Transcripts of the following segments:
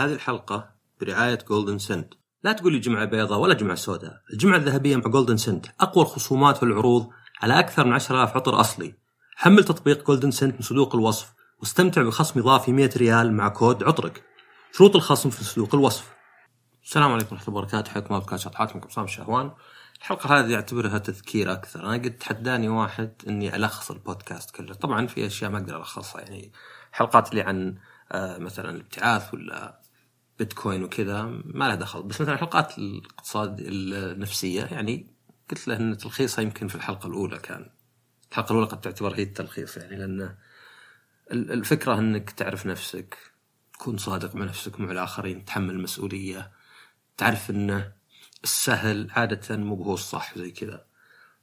هذه الحلقة برعاية جولدن سنت لا تقول لي جمعة بيضاء ولا جمعة سوداء. الجمعة الذهبية مع جولدن سنت أقوى الخصومات والعروض على أكثر من 10000 عطر أصلي. حمل تطبيق جولدن سنت من صندوق الوصف واستمتع بخصم إضافي 100 ريال مع كود عطرك. شروط الخصم في صندوق الوصف. السلام عليكم ورحمة الله وبركاته. حياكم الله بودكاست شطحات مع قمصان الشهوان الحلقة هذه أعتبرها تذكير أكثر. أنا قد تحداني واحد إني ألخص البودكاست كله. طبعا في أشياء ما أقدر ألخصها. يعني حلقات اللي عن آه، مثلا الابتعاث ولا بيتكوين وكذا ما لها دخل. بس مثلا حلقات الاقتصاد النفسية يعني قلت له إن تلخيصها يمكن في الحلقة الأولى كان. الحلقة الأولى قد تعتبر هي التلخيص يعني لأن الفكرة أنك تعرف نفسك تكون صادق مع نفسك ومع الآخرين تحمل المسؤولية تعرف أنه السهل عادة مو هو الصح زي كذا.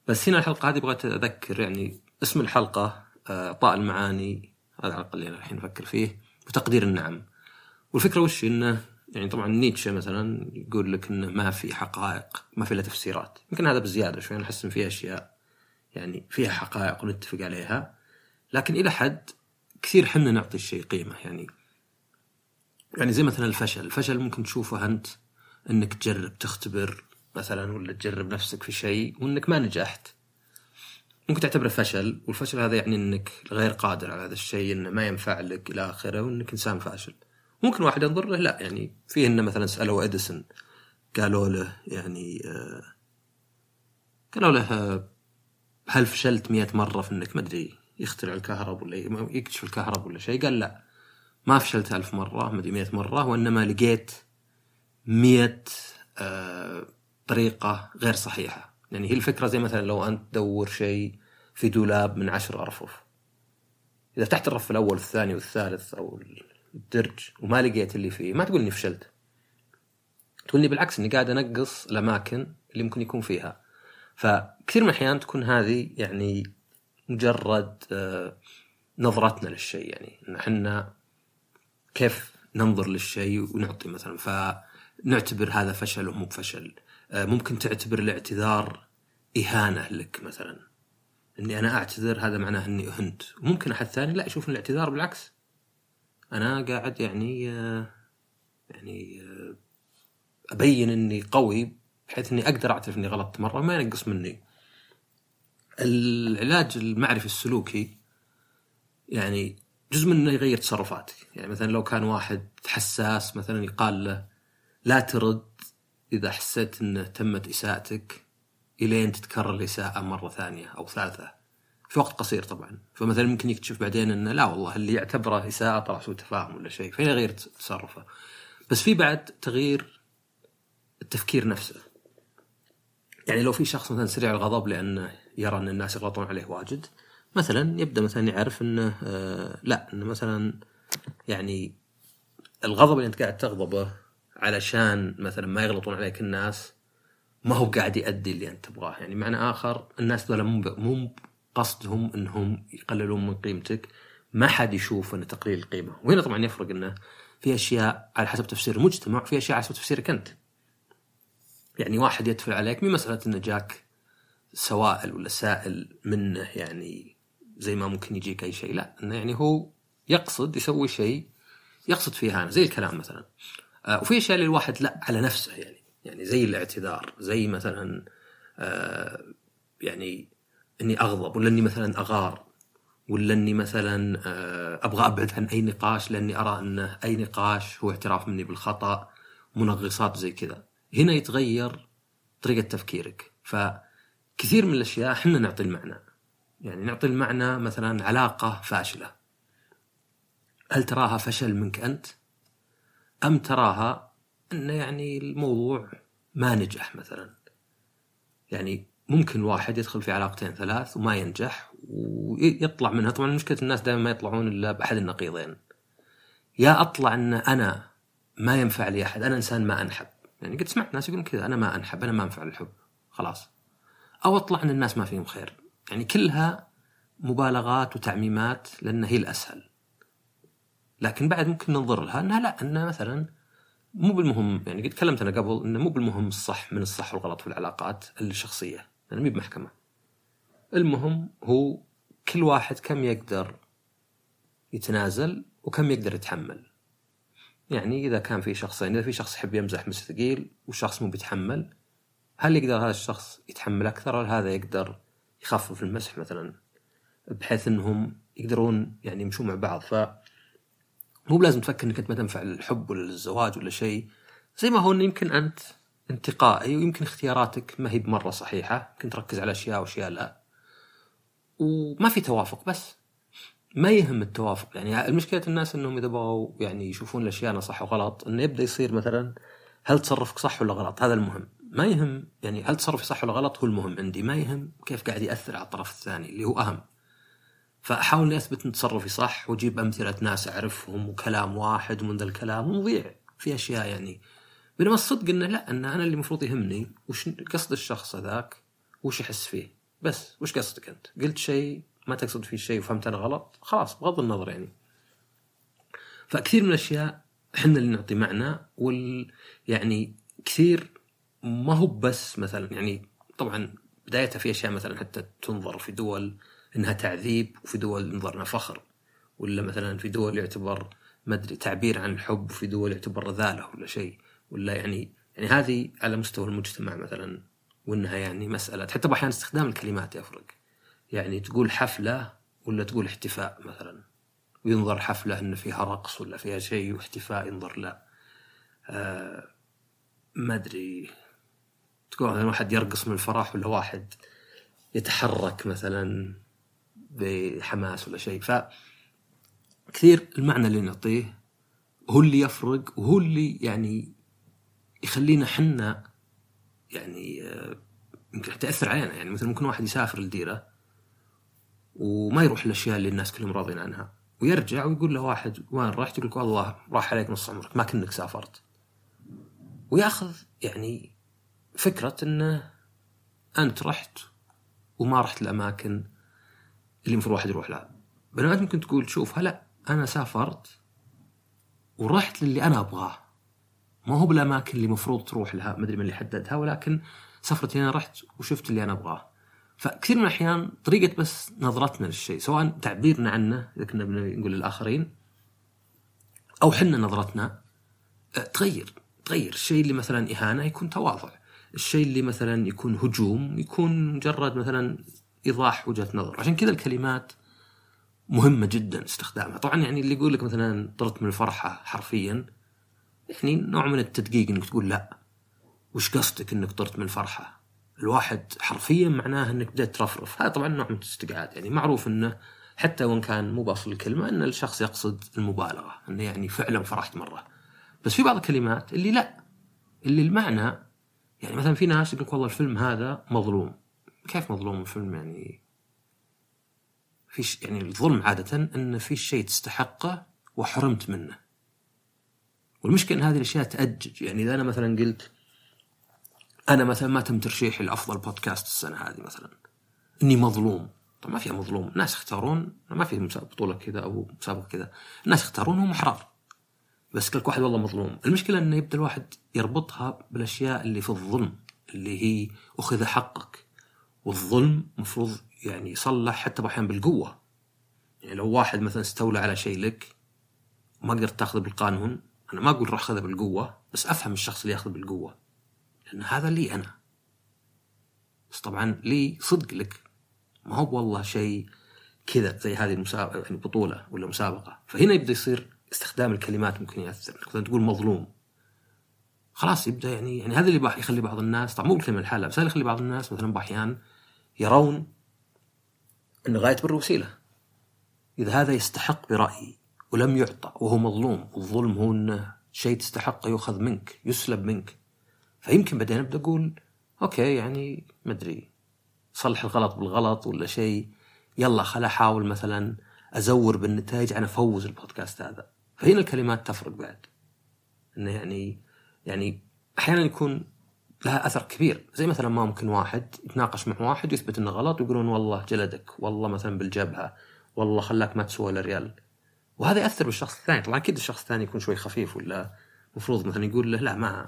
بس هنا الحلقة هذه بغيت أذكر يعني اسم الحلقة آه، إعطاء المعاني هذا الأقل اللي الحين أفكر فيه وتقدير النعم. والفكرة وش؟ إنه يعني طبعا نيتشه مثلا يقول لك إنه ما في حقائق ما في إلا تفسيرات. يمكن هذا بزيادة شوي نحس إن في أشياء يعني فيها حقائق ونتفق عليها. لكن إلى حد كثير حنا نعطي الشيء قيمة يعني. يعني زي مثلا الفشل. الفشل ممكن تشوفه أنت إنك تجرب تختبر مثلا ولا تجرب نفسك في شيء وإنك ما نجحت. ممكن تعتبره فشل والفشل هذا يعني إنك غير قادر على هذا الشيء إنه ما ينفع لك إلى آخره وإنك إنسان فاشل. ممكن واحد ينظر له لا يعني في إنه مثلا سالوا إديسون قالوا له يعني آه قالوا له آه، هل فشلت مئة مرة في إنك ما أدري يخترع الكهرب ولا يكتشف الكهرب ولا شيء؟ قال لا ما فشلت ألف مرة ما أدري مئة مرة وإنما لقيت مئة آه طريقة غير صحيحة. يعني هي الفكرة زي مثلا لو أنت تدور شيء في دولاب من عشر أرفف. إذا فتحت الرف الأول والثاني والثالث أو الدرج وما لقيت اللي فيه. ما تقول إني فشلت. تقول لي بالعكس إني قاعد أنقص الأماكن اللي ممكن يكون فيها. فكثير من الأحيان تكون هذه يعني مجرد آه، نظرتنا للشيء. يعني إن إحنا كيف ننظر للشيء ونعطي مثلا. فنعتبر هذا فشل ومو بفشل. آه، ممكن تعتبر الاعتذار إهانة لك مثلا. إني أنا أعتذر هذا معناه إني أهنت. وممكن أحد ثاني لا يشوف الاعتذار بالعكس. أنا قاعد يعني آه، يعني آه، أبين إني قوي بحيث إني أقدر أعترف إني غلطت مرة ما ينقص مني. العلاج المعرفي السلوكي يعني جزء منه يغير تصرفاتك يعني مثلا لو كان واحد حساس مثلا يقال له لا ترد إذا حسيت إنه تمت إساءتك إلين تتكرر الإساءة مرة ثانية أو ثالثة. في وقت قصير طبعا. فمثلا ممكن يكتشف بعدين إنه لا والله اللي يعتبره إساءة طلع سوء تفاهم ولا شيء فهنا يغير تصرفه. بس في بعد تغيير التفكير نفسه. يعني لو في شخص مثلا سريع الغضب لأنه يرى أن الناس يغلطون عليه واجد مثلا يبدأ مثلا يعرف إنه آه لا إنه مثلا يعني الغضب اللي أنت قاعد تغضبه علشان مثلا ما يغلطون عليك الناس ما هو قاعد يؤدي اللي أنت تبغاه. يعني معنى آخر الناس ذولا مو مو قصدهم إنهم يقللون من قيمتك. ما حد يشوف إنه تقليل القيمة. وهنا طبعا يفرق إنه في أشياء على حسب تفسير المجتمع وفي أشياء على حسب تفسيرك أنت. يعني واحد يدفع عليك مو مسألة إنه جاك سوائل ولا سائل منه يعني زي ما ممكن يجيك أي شيء. لا إنه يعني هو يقصد يسوي شيء يقصد فيه أنا زي الكلام مثلا. آه وفي أشياء اللي الواحد لا على نفسه يعني. يعني زي الاعتذار زي مثلا آه يعني إني أغضب ولا إني مثلا أغار ولا إني مثلا آه، أبغى أبعد عن أي نقاش لأني أرى أن أي نقاش هو اعتراف مني بالخطأ منغصات زي كذا. هنا يتغير طريقة تفكيرك. فكثير من الأشياء إحنا نعطي المعنى. يعني نعطي المعنى مثلا علاقة فاشلة. هل تراها فشل منك أنت؟ أم تراها انه يعني الموضوع ما نجح مثلا؟ يعني ممكن واحد يدخل في علاقتين ثلاث وما ينجح ويطلع منها. طبعا مشكلة الناس دائما ما يطلعون إلا بأحد النقيضين. يا أطلع أن أنا ما ينفع لي أحد أنا إنسان ما أنحب. يعني قد سمعت ناس يقولون كذا أنا ما أنحب أنا ما أنفع للحب خلاص. أو أطلع أن الناس ما فيهم خير. يعني كلها مبالغات وتعميمات لأن هي الأسهل. لكن بعد ممكن ننظر لها أنها لا أنها مثلا مو بالمهم. يعني قد تكلمت أنا قبل أنه مو بالمهم الصح من الصح والغلط في العلاقات الشخصية. أنا مي بمحكمة. المهم هو كل واحد كم يقدر يتنازل وكم يقدر يتحمل. يعني إذا كان في شخصين إذا في شخص يحب يمزح مس ثقيل وشخص مو بيتحمل هل يقدر هذا الشخص يتحمل أكثر ولا هذا يقدر يخفف المسح مثلا؟ بحيث إنهم يقدرون يعني يمشون مع بعض. ف مو بلازم تفكر إنك أنت ما تنفع الحب ولا الزواج ولا شيء. زي ما هو انه يمكن أنت انتقائي ويمكن اختياراتك ما هي بمرة صحيحة يمكن تركز على أشياء وأشياء لا. وما في توافق بس. ما يهم التوافق يعني المشكلة الناس إنهم إذا بغوا يعني يشوفون الأشياء صح وغلط إنه يبدأ يصير مثلا هل تصرفك صح ولا غلط؟ هذا المهم. ما يهم يعني هل تصرفي صح ولا غلط هو المهم عندي. ما يهم كيف قاعد يأثر على الطرف الثاني اللي هو أهم. فأحاول إني أثبت إن تصرفي صح وأجيب أمثلة ناس أعرفهم وكلام واحد ومن ذا الكلام ونضيع في أشياء يعني بينما الصدق إنه لا إن أنا اللي المفروض يهمني وش قصد الشخص هذاك وش يحس فيه. بس وش قصدك أنت؟ قلت شيء ما تقصد فيه شيء وفهمت أنا غلط خلاص بغض النظر يعني. فكثير من الأشياء إحنا اللي نعطي معنى وال يعني كثير ما هو بس مثلا يعني طبعا بدايتها في أشياء مثلا حتى تنظر في دول إنها تعذيب وفي دول ينظر انها فخر ولا مثلا في دول يعتبر ما أدري تعبير عن الحب وفي دول يعتبر رذالة ولا شيء. ولا يعني يعني هذه على مستوى المجتمع مثلا وإنها يعني مسألة. حتى أحيانا استخدام الكلمات يفرق. يعني تقول حفلة ولا تقول احتفاء مثلا. وينظر حفلة إن فيها رقص ولا فيها شيء واحتفاء ينظر لا. آه ما أدري. تقول مثلا واحد يرقص من الفرح ولا واحد يتحرك مثلا بحماس ولا شيء. ف كثير المعنى اللي نعطيه هو اللي يفرق وهو اللي يعني يخلينا حنا يعني آه، يمكن حتى يأثر علينا. يعني مثلا ممكن واحد يسافر لديرة وما يروح الأشياء اللي الناس كلهم راضين عنها ويرجع ويقول له واحد وين رحت؟ يقول لك والله راح عليك نص عمرك ما كنك سافرت. ويأخذ يعني فكرة إنه أنت رحت وما رحت الاماكن اللي المفروض الواحد يروح لها. بينما انت ممكن تقول شوف هلا أنا سافرت ورحت للي أنا أبغاه. ما هو بالاماكن اللي المفروض تروح لها ما أدري من اللي حددها ولكن سفرتي أنا رحت وشفت اللي أنا أبغاه. فكثير من الأحيان طريقة بس نظرتنا للشيء سواء تعبيرنا عنه إذا كنا بنقول للآخرين أو حنا نظرتنا أه، تغير تغير. الشيء اللي مثلا إهانة يكون تواضع. الشيء اللي مثلا يكون هجوم يكون مجرد مثلا إيضاح وجهة نظر. عشان كذا الكلمات مهمة جدا استخدامها. طبعا يعني اللي يقول لك مثلا طرت من الفرحة حرفيا يعني نوع من التدقيق إنك تقول لا. وش قصدك إنك طرت من الفرحه الواحد حرفيا معناه إنك بدأت ترفرف. هذا طبعا نوع من الاستقعاد يعني معروف إنه حتى وإن كان مو بأصل الكلمة إن الشخص يقصد المبالغة. إنه يعني فعلا فرحت مرة. بس في بعض الكلمات اللي لا. اللي المعنى يعني مثلا في ناس يقول والله الفيلم هذا مظلوم. كيف مظلوم الفيلم؟ يعني في يعني الظلم عادة إن في شيء تستحقه وحرمت منه. والمشكلة إن هذه الأشياء تأجج. يعني إذا أنا مثلا قلت أنا مثلا ما تم ترشيحي لأفضل بودكاست السنة هذه مثلا. إني مظلوم. طب ما فيها مظلوم. الناس يختارون. ما في بطولة كذا أو مسابقة كذا. الناس يختارون هم احرار بس كل واحد والله مظلوم. المشكلة إنه يبدأ الواحد يربطها بالأشياء اللي في الظلم اللي هي أخذ حقك. والظلم مفروض يعني يصلح حتى أحيانا بالقوة. يعني لو واحد مثلا استولى على شيء لك وما قدرت تأخذه بالقانون أنا ما أقول راح اخذه بالقوة بس أفهم الشخص اللي ياخذه بالقوة لأن هذا لي أنا. بس طبعا لي صدق لك ما هو والله شيء كذا زي هذه المسابقة يعني بطولة ولا مسابقة. فهنا يبدأ يصير استخدام الكلمات ممكن يأثر مثلا تقول مظلوم. خلاص يبدأ يعني يعني هذا اللي يخلي بعض الناس طبعا مو الكلمة الحالة بس هذا اللي يخلي بعض الناس مثلا باحيان يرون ان غاية بر وسيله إذا هذا يستحق برأيي ولم يعطى وهو مظلوم. الظلم هو انه شيء تستحقه يؤخذ منك يسلب منك. فيمكن بعدين أبدأ أقول أوكي يعني ما أدري صلح الغلط بالغلط ولا شيء يلا خل أحاول مثلا أزور بالنتائج عن أفوز البودكاست هذا. فهنا الكلمات تفرق بعد. إنه يعني يعني أحيانا يكون لها أثر كبير. زي مثلا ما ممكن واحد يتناقش مع واحد ويثبت إنه غلط ويقولون والله جلدك والله مثلا بالجبهة والله خلاك ما تسوى ريال وهذا يأثر بالشخص الثاني. طبعا أكيد الشخص الثاني يكون شوي خفيف ولا المفروض مثلا يقول له لا ما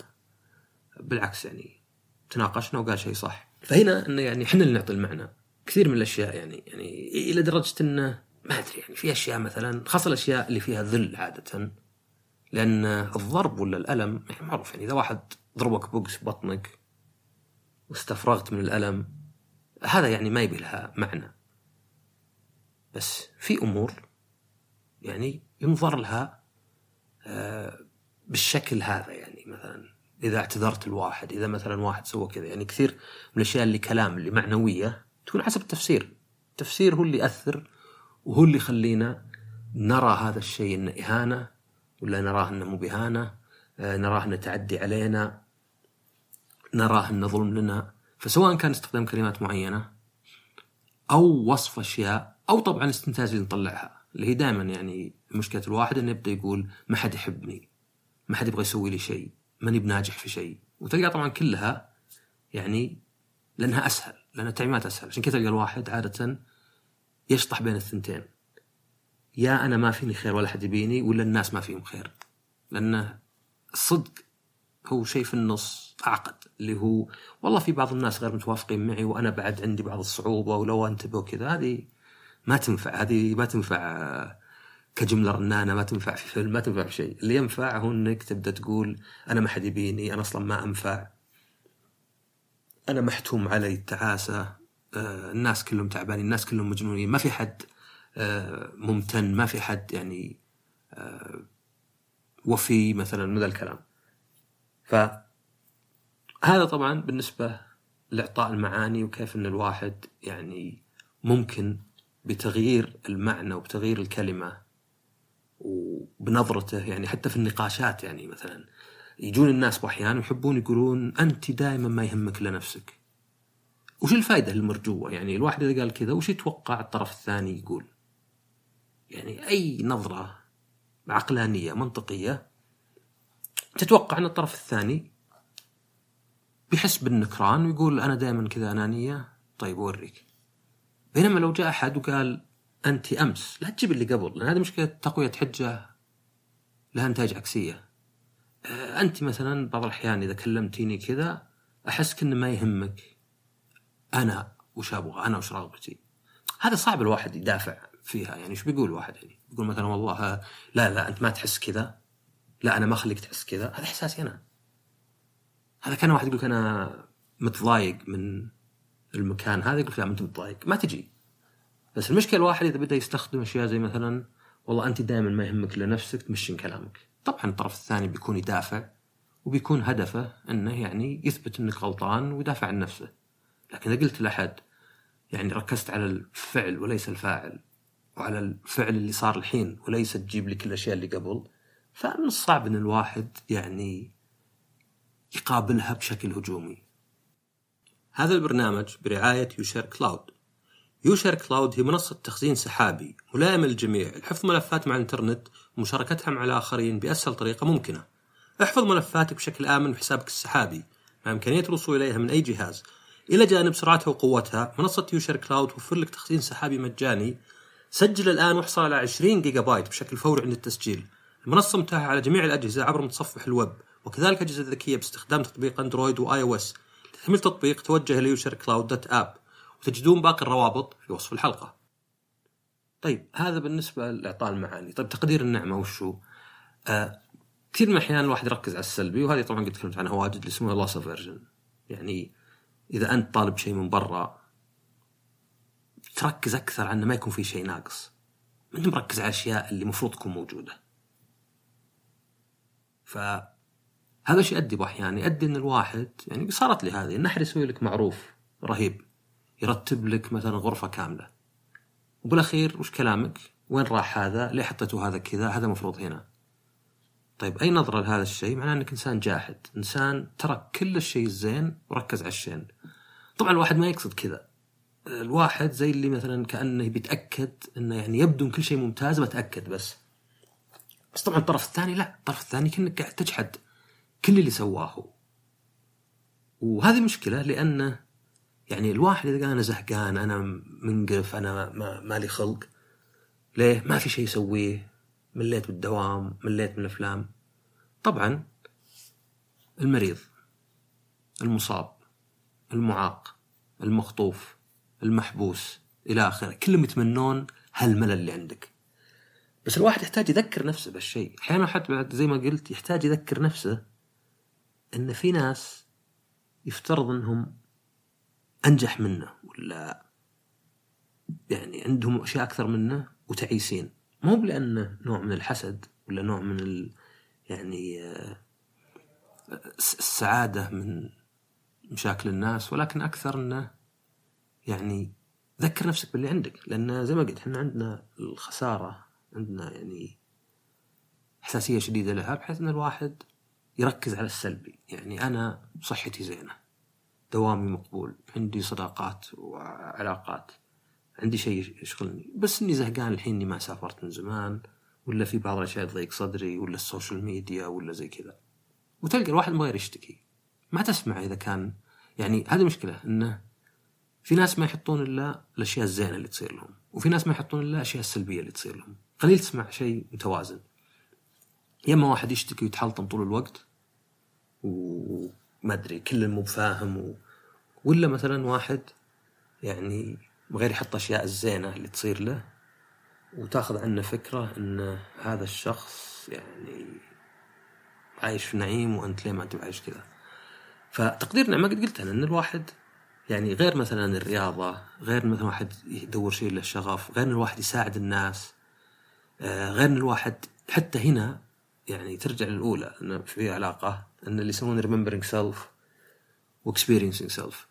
بالعكس يعني تناقشنا وقال شيء صح. فهنا إنه يعني إحنا اللي نعطي المعنى. كثير من الأشياء يعني يعني إلى درجة إنه ما أدري يعني في أشياء مثلا خاصة الأشياء اللي فيها ذل عادة لأن الضرب ولا الألم يعني معروف يعني إذا واحد ضربك بوكس بطنك واستفرغت من الألم هذا يعني ما يبي لها معنى. بس في أمور يعني ينظر لها آه، بالشكل هذا يعني مثلا إذا اعتذرت الواحد إذا مثلا واحد سوى كذا يعني كثير من الأشياء اللي كلام اللي معنوية تكون حسب التفسير. التفسير هو اللي يأثر وهو اللي يخلينا نرى هذا الشيء إنه إهانة ولا نراه إنه مو بإهانة آه، نراه إنه تعدي علينا نراه إنه ظلم لنا. فسواء كان استخدام كلمات معينة أو وصف أشياء أو طبعا الاستنتاج اللي نطلعها. اللي هي دائما يعني مشكلة الواحد إنه يبدأ يقول ما حد يحبني ما حد يبغى يسوي لي شيء ماني بناجح في شيء. وتلقى طبعا كلها يعني لأنها أسهل لأن تعليمات أسهل. عشان كذا تلقى الواحد عادة يشطح بين الثنتين. يا أنا ما فيني خير ولا حد يبيني ولا الناس ما فيهم خير. لأنه الصدق هو شيء في النص اعقد اللي هو والله في بعض الناس غير متوافقين معي وأنا بعد عندي بعض الصعوبة ولو أنتبه وكذا هذه ما تنفع هذه ما تنفع كجملة رنانة ما تنفع في فيلم ما تنفع في شيء. اللي ينفع هو إنك تبدأ تقول أنا ما حد يبيني أنا أصلا ما أنفع. أنا محتوم علي التعاسة. آه، الناس كلهم تعبانين الناس كلهم مجنونين. ما في حد آه، ممتن ما في حد يعني آه، وفي مثلا من الكلام. فهذا طبعا بالنسبة لإعطاء المعاني وكيف أن الواحد يعني ممكن بتغيير المعنى وبتغيير الكلمة وبنظرته يعني حتى في النقاشات يعني مثلا يجون الناس بأحيان يحبون يقولون أنت دائما ما يهمك إلا نفسك. وش الفائدة المرجوة؟ يعني الواحد إذا قال كذا وش يتوقع الطرف الثاني يقول؟ يعني أي نظرة عقلانية منطقية تتوقع أن الطرف الثاني بيحس بالنكران ويقول أنا دائما كذا أنانية؟ طيب أوريك. بينما لو جاء أحد وقال أنت أمس لا تجيب اللي قبل لأن هذه مشكلة تقوية حجة لها نتائج عكسية. آه، أنت مثلا بعض الأحيان إذا كلمتيني كذا أحس كأنه ما يهمك. أنا وش أبغى؟ أنا وش رغبتي؟ هذا صعب الواحد يدافع فيها يعني إيش بيقول واحد؟ يعني يقول مثلا والله لا لا أنت ما تحس كذا. لا أنا ما أخليك تحس كذا. هذا إحساسي أنا. هذا كان واحد يقول أنا متضايق من المكان هذا يقول لا أنت متضايق ما تجي. بس المشكلة الواحد إذا بدا يستخدم أشياء زي مثلا والله أنت دائما ما يهمك الا نفسك تمشي كلامك. طبعا الطرف الثاني بيكون يدافع وبيكون هدفه إنه يعني يثبت إنك غلطان ويدافع عن نفسه. لكن إذا قلت لأحد يعني ركزت على الفعل وليس الفاعل وعلى الفعل اللي صار الحين وليس تجيب لك الأشياء اللي قبل فمن الصعب إن الواحد يعني يقابلها بشكل هجومي. هذا البرنامج برعاية يوشير كلاود. يوشير كلاود هي منصة تخزين سحابي ملائمة للجميع لحفظ ملفات مع الإنترنت ومشاركتها مع الآخرين بأسهل طريقة ممكنة. احفظ ملفاتك بشكل آمن بحسابك السحابي مع إمكانية الوصول إليها من أي جهاز. إلى جانب سرعتها وقوتها منصة يوشير كلاود توفر لك تخزين سحابي مجاني سجل الآن واحصل على 20 جيجا بايت بشكل فوري عند التسجيل المنصة متاحة على جميع الأجهزة عبر متصفح الويب وكذلك أجهزة ذكية باستخدام تطبيق أندرويد وآي أو إس لتحميل التطبيق توجه ليوشر كلاود dot app وتجدون باقي الروابط في وصف الحلقة. طيب هذا بالنسبة لإعطاء المعاني. طيب تقدير النعمة وشو؟ آه كثير من الأحيان الواحد يركز على السلبي وهذه طبعا قد تكلمت عنها واجد اللي اسمها loss يعني إذا أنت طالب شيء من برا تركز أكثر على إنه ما يكون في شيء ناقص. ما أنت مركز على الأشياء اللي المفروض تكون موجودة. فهذا الشيء يؤدي باحيان يؤدي إن الواحد يعني صارت لي هذه أحد يسوي لك معروف رهيب يرتب لك مثلا غرفة كاملة وبالأخير وش كلامك؟ وين راح هذا؟ ليه حطيته هذا كذا؟ هذا مفروض هنا. طيب أي نظرة لهذا الشيء معناه إنك إنسان جاحد، إنسان ترك كل الشيء الزين وركز على الشين. طبعا الواحد ما يقصد كذا، الواحد زي اللي مثلا كأنه بيتاكد إنه يعني يبدو إن كل شيء ممتاز بتاكد بس بس طبعا الطرف الثاني لا الطرف الثاني كأنك قاعد تجحد كل اللي سواه. وهذه مشكلة لأنه يعني الواحد إذا قال أنا زهقان أنا منقرف أنا ما مالي خلق ليه؟ ما في شيء يسويه. مليت بالدوام مليت من الافلام طبعا المريض المصاب المعاق المخطوف المحبوس إلى آخره. كلهم يتمنون هالملل اللي عندك. بس الواحد يحتاج يذكر نفسه بالشيء أحيانا حتى بعد زي ما قلت يحتاج يذكر نفسه إن في ناس يفترض إنهم أنجح منه ولا يعني عندهم أشياء أكثر منه وتعيسين. مو بلانه نوع من الحسد ولا نوع من ال يعني آه، السعادة من مشاكل الناس ولكن أكثر إنه يعني ذكر نفسك باللي عندك. لأن زي ما قلت إحنا عندنا الخسارة عندنا يعني حساسيه شديدة لها بحيث إن الواحد يركز على السلبي. يعني أنا صحتي زينة. دوامي مقبول. عندي صداقات وعلاقات. عندي شيء يشغلني. بس إني زهقان الحين إني ما سافرت من زمان ولا في بعض الأشياء تضيق صدري ولا السوشيال ميديا ولا زي كذا. وتلقى الواحد ما يشتكي. ما تسمع إذا كان يعني هذه مشكلة إنه في ناس ما يحطون إلا الأشياء الزينة اللي تصير لهم وفي ناس ما يحطون إلا الأشياء السلبية اللي تصير لهم. قليل تسمع شيء متوازن. يا إما واحد يشتكي ويتحلطم طول الوقت وما أدري كل مو بفاهم و... ولا مثلا واحد يعني غير يحط أشياء الزينة اللي تصير له وتأخذ عنه فكرة إن هذا الشخص يعني عايش في نعيم وأنت ليه ما انت عايش كذا. فتقدير نعمة قد قلت أنا إن الواحد يعني غير مثلا الرياضة غير مثلا واحد يدور شيء للشغف غير إن الواحد يساعد الناس آه، غير إن الواحد حتى هنا يعني ترجع للأولى إنه في علاقة. إن اللي يسمونه remembering self و experiencing self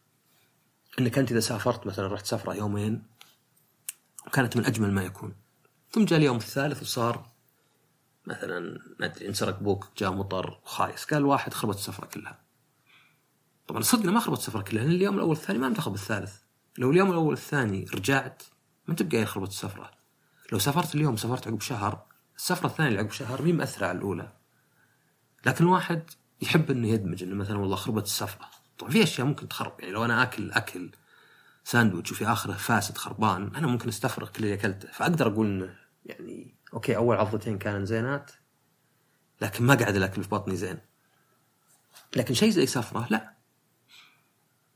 إنك أنت إذا سافرت مثلا رحت سفرة يومين وكانت من أجمل ما يكون. ثم جاء اليوم الثالث وصار مثلا ما أدري انسرق بوك جاء مطر وخايس قال واحد خربت السفرة كلها. طبعا صدقنا ما خربت السفرة كلها لأن اليوم الأول والثاني ما من دخل بالثالث لو اليوم الأول والثاني رجعت ما انت بقايل خربت السفرة. لو سافرت اليوم سافرت عقب شهر السفرة الثانية اللي عقب شهر مهي مأثرة على الأولى. لكن الواحد يحب إنه يدمج إنه مثلا والله خربت السفرة. طبعا في أشياء ممكن تخرب يعني لو أنا آكل آكل ساندويتش وفي آخره فاسد خربان أنا ممكن أستفرغ كل اللي أكلته. فأقدر أقول إنه يعني أوكي أول عضتين كانت زينات لكن ما قاعد الأكل في بطني زين. لكن شيء زي سفرة لا.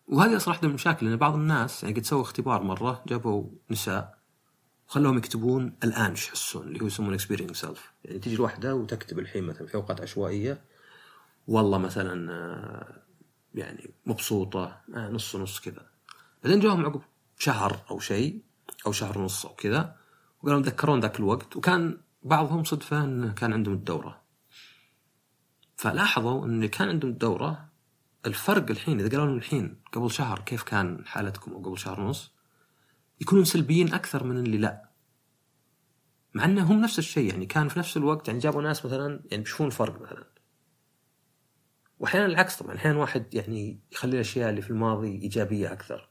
وهذه أصلا واحدة من المشاكل إن بعض الناس يعني قد سووا اختبار مرة جابوا نساء وخلوهم يكتبون الآن إيش يحسون؟ اللي هو يسمونه experience self يعني تجي الواحدة وتكتب الحين مثلا في أوقات عشوائية والله مثلا آه، يعني مبسوطة آه، نص نص كذا. بعدين جاهم عقب شهر أو شيء أو شهر ونص أو كذا وقالوا يتذكرون ذاك الوقت وكان بعضهم صدفه انه كان عندهم الدورة. فلاحظوا إن كان عندهم الدورة الفرق الحين إذا قالوا الحين قبل شهر كيف كان حالتكم أو قبل شهر ونص يكونون سلبيين أكثر من اللي لا. مع إنهم نفس الشيء يعني كان في نفس الوقت يعني جابوا ناس مثلا يعني بيشوفون فرق مثلا. وأحيانا العكس طبعا. أحيانا واحد يعني يخلي الأشياء اللي في الماضي إيجابية أكثر.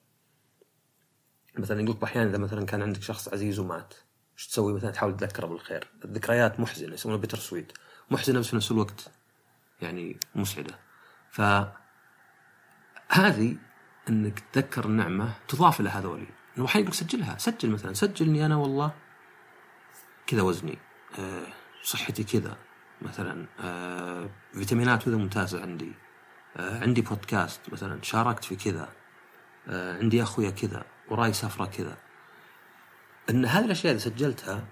مثلا يقول أحيانا إذا مثلا كان عندك شخص عزيز ومات إيش تسوي؟ مثلا تحاول تذكره بالخير. الذكريات محزنة يسمونها بيتر سويت. محزنة بس في نفس الوقت يعني مسعدة. ف هذه إنك تذكر النعمة تضاف إلى هذولي. إنه أحيانا يقول سجلها. سجل مثلا. سجل اني أنا والله كذا وزني. أه صحتي كذا. مثلا أه فيتامينات كذا ممتازة عندي أه عندي بودكاست مثلا شاركت في كذا أه عندي أخويا كذا وراي سفرة كذا. إن هذه الأشياء اللي سجلتها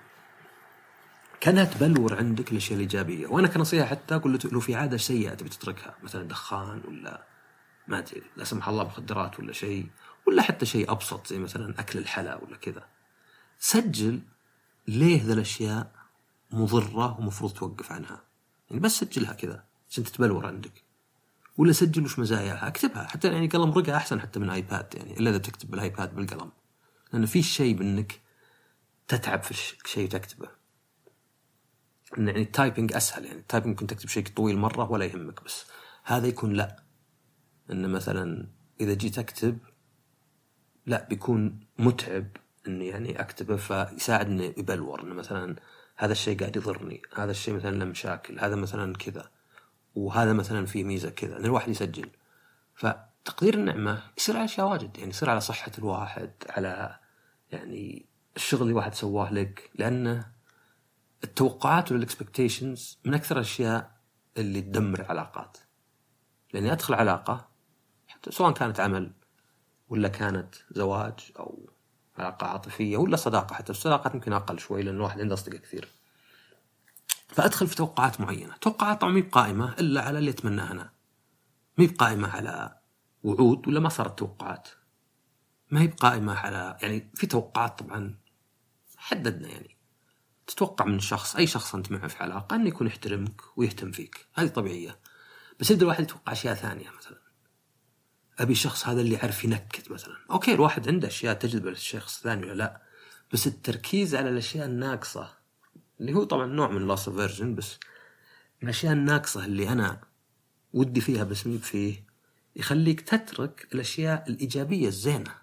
كانها تبلور عندك الأشياء الإيجابية. وأنا كنصيحة حتى أقول لو في عادة سيئة تبي تتركها مثلا دخان ولا ما أدري لا سمح الله مخدرات ولا شيء ولا حتى شيء أبسط زي مثلا أكل الحلا ولا كذا. سجل ليه ذا الأشياء مضرة ومفروض توقف عنها. يعني بس سجلها كذا عشان تتبلور عندك. ولا سجل وش مزاياها. اكتبها. حتى يعني قلم ورقة أحسن حتى من ايباد يعني إلا إذا تكتب بالايباد بالقلم. لأن في شيء بإنك تتعب في الشيء تكتبه. يعني ال typing أسهل. يعني ال typing ممكن تكتب شيء طويل مرة ولا يهمك بس. هذا يكون لا. إن مثلا إذا جيت أكتب لا بيكون متعب إني يعني أكتبه فيساعدني يبلور. انه مثلا هذا الشيء قاعد يضرني، هذا الشيء مثلا له مشاكل، هذا مثلا كذا وهذا مثلا فيه ميزة كذا، ان الواحد يسجل. فتقدير النعمة يصير على أشياء واجد يعني يصير على صحة الواحد، على يعني الشغل اللي واحد سواه لك، لأنه التوقعات وال expectations من أكثر الأشياء اللي تدمر علاقات. لأني أدخل علاقة سواء كانت عمل ولا كانت زواج أو علاقة عاطفية ولا صداقة حتى الصداقات يمكن أقل شوي لأن الواحد عنده أصدقاء كثير فأدخل في توقعات معينة، توقعات طبعا مي بقائمة إلا على اللي أتمناه أنا. مي بقائمة على وعود ولا ما صارت توقعات. ما هي بقائمة على يعني في توقعات طبعا حددنا يعني. تتوقع من شخص أي شخص أنت معه في علاقة انه يكون يحترمك ويهتم فيك، هذه طبيعية. بس يبدأ الواحد يتوقع أشياء ثانية مثلا. أبي الشخص هذا اللي يعرف ينكت مثلا، أوكي الواحد عنده أشياء تجذب الشخص الثاني ولا لا؟ بس التركيز على الأشياء الناقصة اللي هو طبعا نوع من loss aversion بس الأشياء الناقصة اللي أنا ودي فيها بس مي فيه يخليك تترك الأشياء الإيجابية الزينة.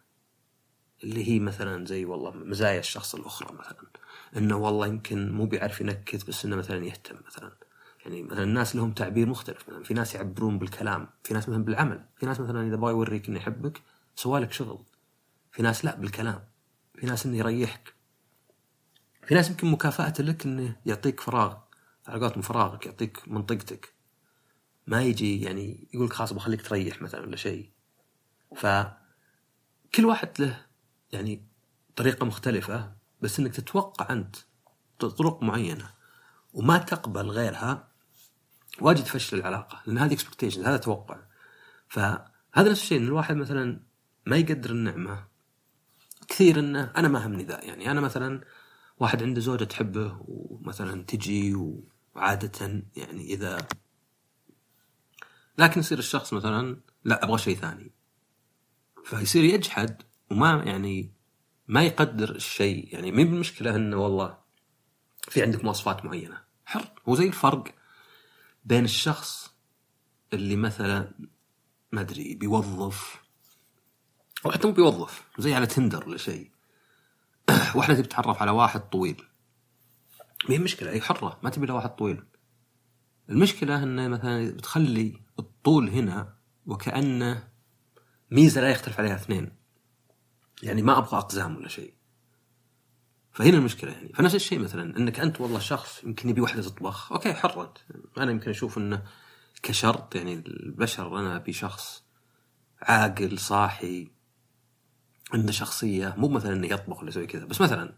اللي هي مثلا زي والله مزايا الشخص الأخرى مثلا إنه والله يمكن مو بيعرف ينكت بس إنه مثلا يهتم مثلا. يعني مثلا الناس لهم تعبير مختلف. مثلا في ناس يعبرون بالكلام في ناس مثلا بالعمل في ناس مثلا إذا بغى يوريك إنه يحبك سوالك شغل. في ناس لا بالكلام. في ناس إنه يريحك. في ناس يمكن مكافأته لك إنه يعطيك فراغ على قولتهم فراغك يعطيك منطقتك. ما يجي يعني يقول خلاص بخليك تريح مثلا ولا شيء. فكل واحد له يعني طريقة مختلفة بس إنك تتوقع أنت طرق معينة وما تقبل غيرها واجد فشل العلاقة لأن هذه expectation هذا توقع. فهذا نفس الشيء إن الواحد مثلا ما يقدر النعمة. كثير إنه أنا ما همني ذا يعني أنا مثلا واحد عنده زوجة تحبه ومثلا تجي وعادة يعني إذا لكن يصير الشخص مثلا لا أبغى شيء ثاني. فيصير يجحد وما يعني ما يقدر الشيء يعني مين بالمشكلة أنه والله في عندك مواصفات معينة. حر هو زي الفرق بين الشخص اللي مثلا ما أدري بيوظف أو حتى مو بيوظف زي على تندر ولا شيء. واحدة تبي تتعرف على واحد طويل. ما هي مشكلة هي حرة ما تبي لها واحد طويل. المشكلة إنه مثلا بتخلي الطول هنا وكأنه ميزة لا يختلف عليها اثنين. يعني ما أبغى أقزام ولا شيء. فهنا المشكلة يعني. فنفس الشيء مثلا إنك أنت والله شخص يمكن يبي واحدة تطبخ أوكي حرة أنا يمكن أشوف إنه كشرط يعني البشر أنا أبي شخص عاقل صاحي عنده شخصية. مو مثلا إنه يطبخ ولا يسوي كذا. بس مثلا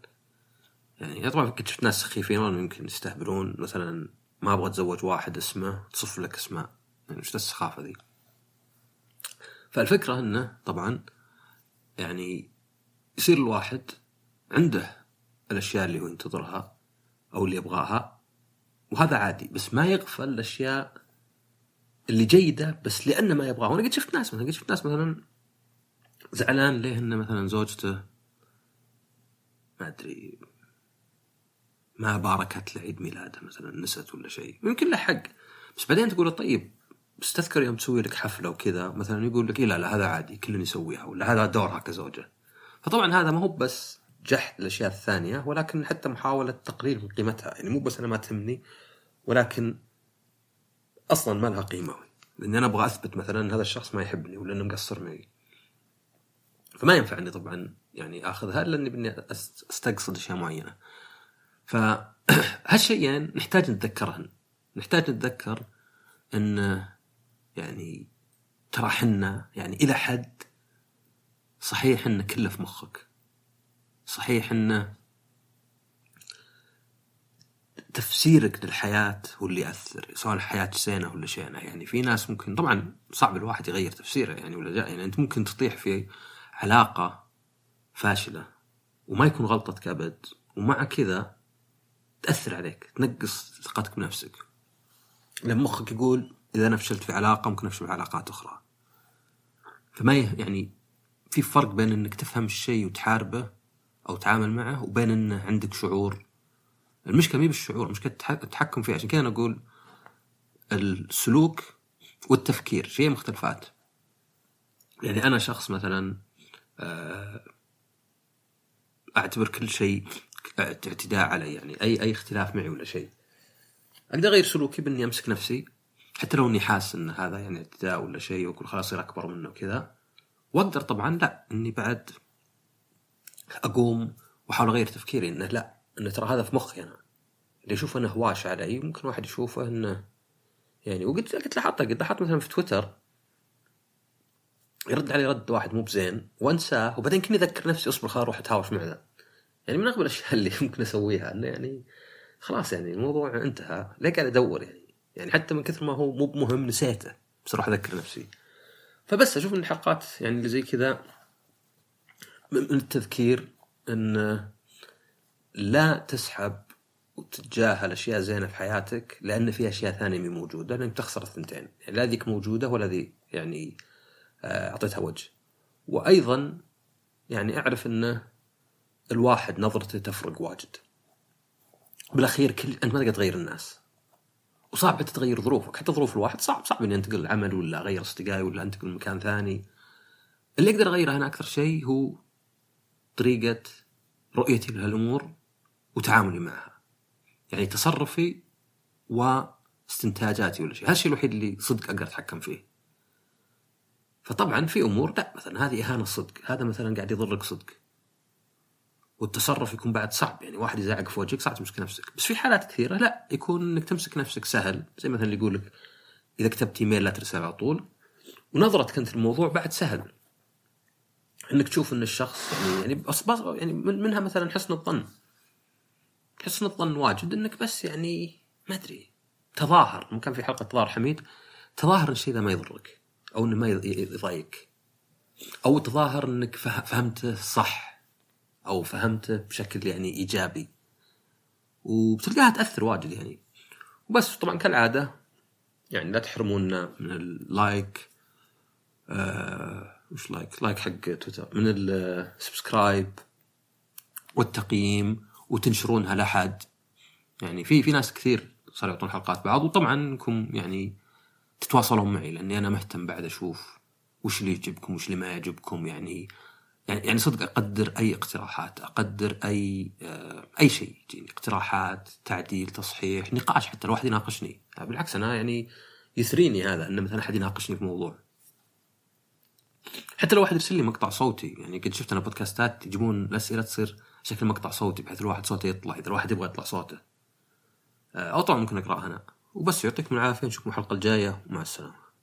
يعني طبعا كنت شفت ناس سخيفين يمكن يستهبلون. مثلا ما أبغى أتزوج واحد اسمه تصف لك اسماء يعني وش السخافة ذي؟ فالفكرة إنه طبعا يعني يصير الواحد عنده الأشياء اللي هو ينتظرها أو اللي يبغاها وهذا عادي بس ما يغفل الأشياء اللي جيدة بس لأنه ما يبغاها. وأنا قد شفت ناس مثلا قد شفت ناس مثلا زعلان ليه إنه مثلا زوجته ما أدري ما باركت له عيد ميلاده مثلا نست ولا شيء. يمكن له حق. بس بعدين تقول طيب بس تذكر يوم تسوي لك حفلة وكذا مثلا يقول لك إيه لا لا هذا عادي كلنا يسويها ولا هذا دورها كزوجة. فطبعا هذا ما هو بس جحد الأشياء الثانية ولكن حتى محاولة تقليل من قيمتها. يعني مو بس أنا ما تهمني ولكن أصلا ما لها قيمة. لأني أنا أبغى أثبت مثلا إن هذا الشخص ما يحبني ولا إنه مقصر معي فما ينفعني طبعا يعني آخذها إلا إني بدي أستقصد أشياء معينة. فهالشيئين نحتاج نتذكرهن. نحتاج نتذكر إن يعني ترى حنا يعني إلى حد صحيح إنه كله في مخك. صحيح إنه تفسيرك للحياة هو اللي يأثر سواء الحياة زينة ولا شينة. يعني في ناس ممكن طبعا صعب الواحد يغير تفسيره يعني ولا يعني أنت ممكن تطيح في علاقة فاشلة وما يكون غلطتك أبد ومع كذا تأثر عليك تنقص ثقتك بنفسك. لأن مخك يقول إذا أنا فشلت في علاقة ممكن أفشل في علاقات أخرى. فما يعني في فرق بين إنك تفهم الشيء وتحاربه أو تعامل معه وبين إنه عندك شعور. المشكلة مي بالشعور المشكلة التحكم فيه. عشان كذا أنا أقول السلوك والتفكير شيء مختلفات. يعني أنا شخص مثلا آه، أعتبر كل شيء اعتداء علي. يعني أي أي اختلاف معي ولا شيء. أقدر أغير سلوكي بإني أمسك نفسي حتى لو إني حاسس إن هذا يعني اعتداء ولا شيء وأقول خلاص اصير أكبر منه وكذا. وأقدر طبعا لا إني بعد أقوم وأحاول أغير تفكيري إنه لا إنه ترى هذا في مخي أنا. اللي اشوفه إنه هواش علي ممكن واحد يشوفه إنه يعني وقلت قلت لاحظتها قد لاحظت مثلا في تويتر يرد علي رد واحد مو بزين وأنساه وبعدين كني أذكر نفسي أصبر خلاص أروح أتهاوش مع ذا يعني من اغبى الأشياء اللي ممكن أسويها إنه يعني خلاص يعني الموضوع انتهى. ليه قاعد أدور يعني؟ يعني حتى من كثر ما هو مو مهم نسيته بس أروح أذكر نفسي. فبس أشوف إن الحلقات يعني اللي زي كذا من التذكير أن لا تسحب وتتجاهل اشياء زينه في حياتك لأن في أشياء ثانية مي موجودة لأنك تخسر الثنتين. يعني لا ذيك موجودة ولا ذي يعني آه، أعطيتها وجه. وأيضا يعني أعرف انه الواحد نظرته تفرق واجد. بالأخير كل أنت ما تقدر تغير الناس. وصعب حتى تغير ظروفك. حتى ظروف الواحد صعب صعب اني انتقل العمل ولا اغير أصدقائي ولا أنتقل لمكان ثاني. اللي أقدر اغيره أنا أكثر شيء هو طريقة رؤيتي لهالأمور وتعاملي معها. يعني تصرفي واستنتاجاتي ولا شيء. هذا الشيء الوحيد اللي صدق أقدر أتحكم فيه. فطبعا في أمور لا مثلا هذه إهانة صدق هذا مثلا قاعد يضرك صدق. والتصرف يكون بعد صعب. يعني واحد يزعق في وجهك صعب تمسك نفسك. بس في حالات كثيرة لا يكون إنك تمسك نفسك سهل. زي مثلا اللي يقول لك إذا كتبت إيميل لا ترسل على طول. ونظرتك أنت الموضوع بعد سهل. إنك تشوف إن الشخص يعني يعني يعني منها مثلا حسن الظن. حسن الظن واجد إنك بس يعني ما أدري. تظاهر. كان في حلقة تظاهر حميد تظاهر إن الشيء ذا ما يضرك أو إنه ما يضايقك. أو تظاهر إنك فهمته صح أو فهمته بشكل يعني إيجابي. وبتلقاها تأثر واجد يعني. وبس طبعا كالعادة يعني لا تحرمونا من ال like آه وش like like حق تويتر من ال subscribe والتقييم وتنشرونها لأحد. يعني في في ناس كثير صاروا يعطون حلقات بعض وطبعا انكم يعني تتواصلون معي لأني أنا مهتم بعد أشوف وش اللي يعجبكم وش اللي ما يعجبكم. يعني يعني يعني صدق أقدر أي اقتراحات أقدر أي آه أي شيء. يجيني اقتراحات تعديل تصحيح نقاش حتى الواحد يناقشني. بالعكس أنا يعني يثريني هذا أن مثلا أحد يناقشني في موضوع. حتى لو واحد يرسل لي مقطع صوتي يعني قد شفت أنا بودكاستات يجيبون الأسئلة تصير شكل مقطع صوتي بحيث الواحد صوته يطلع إذا الواحد يبغى يطلع صوته. آه، أو طبعا ممكن اقراها أنا. وبس يعطيكم العافية نشوفكم الحلقة الجاية. ومع السلامة.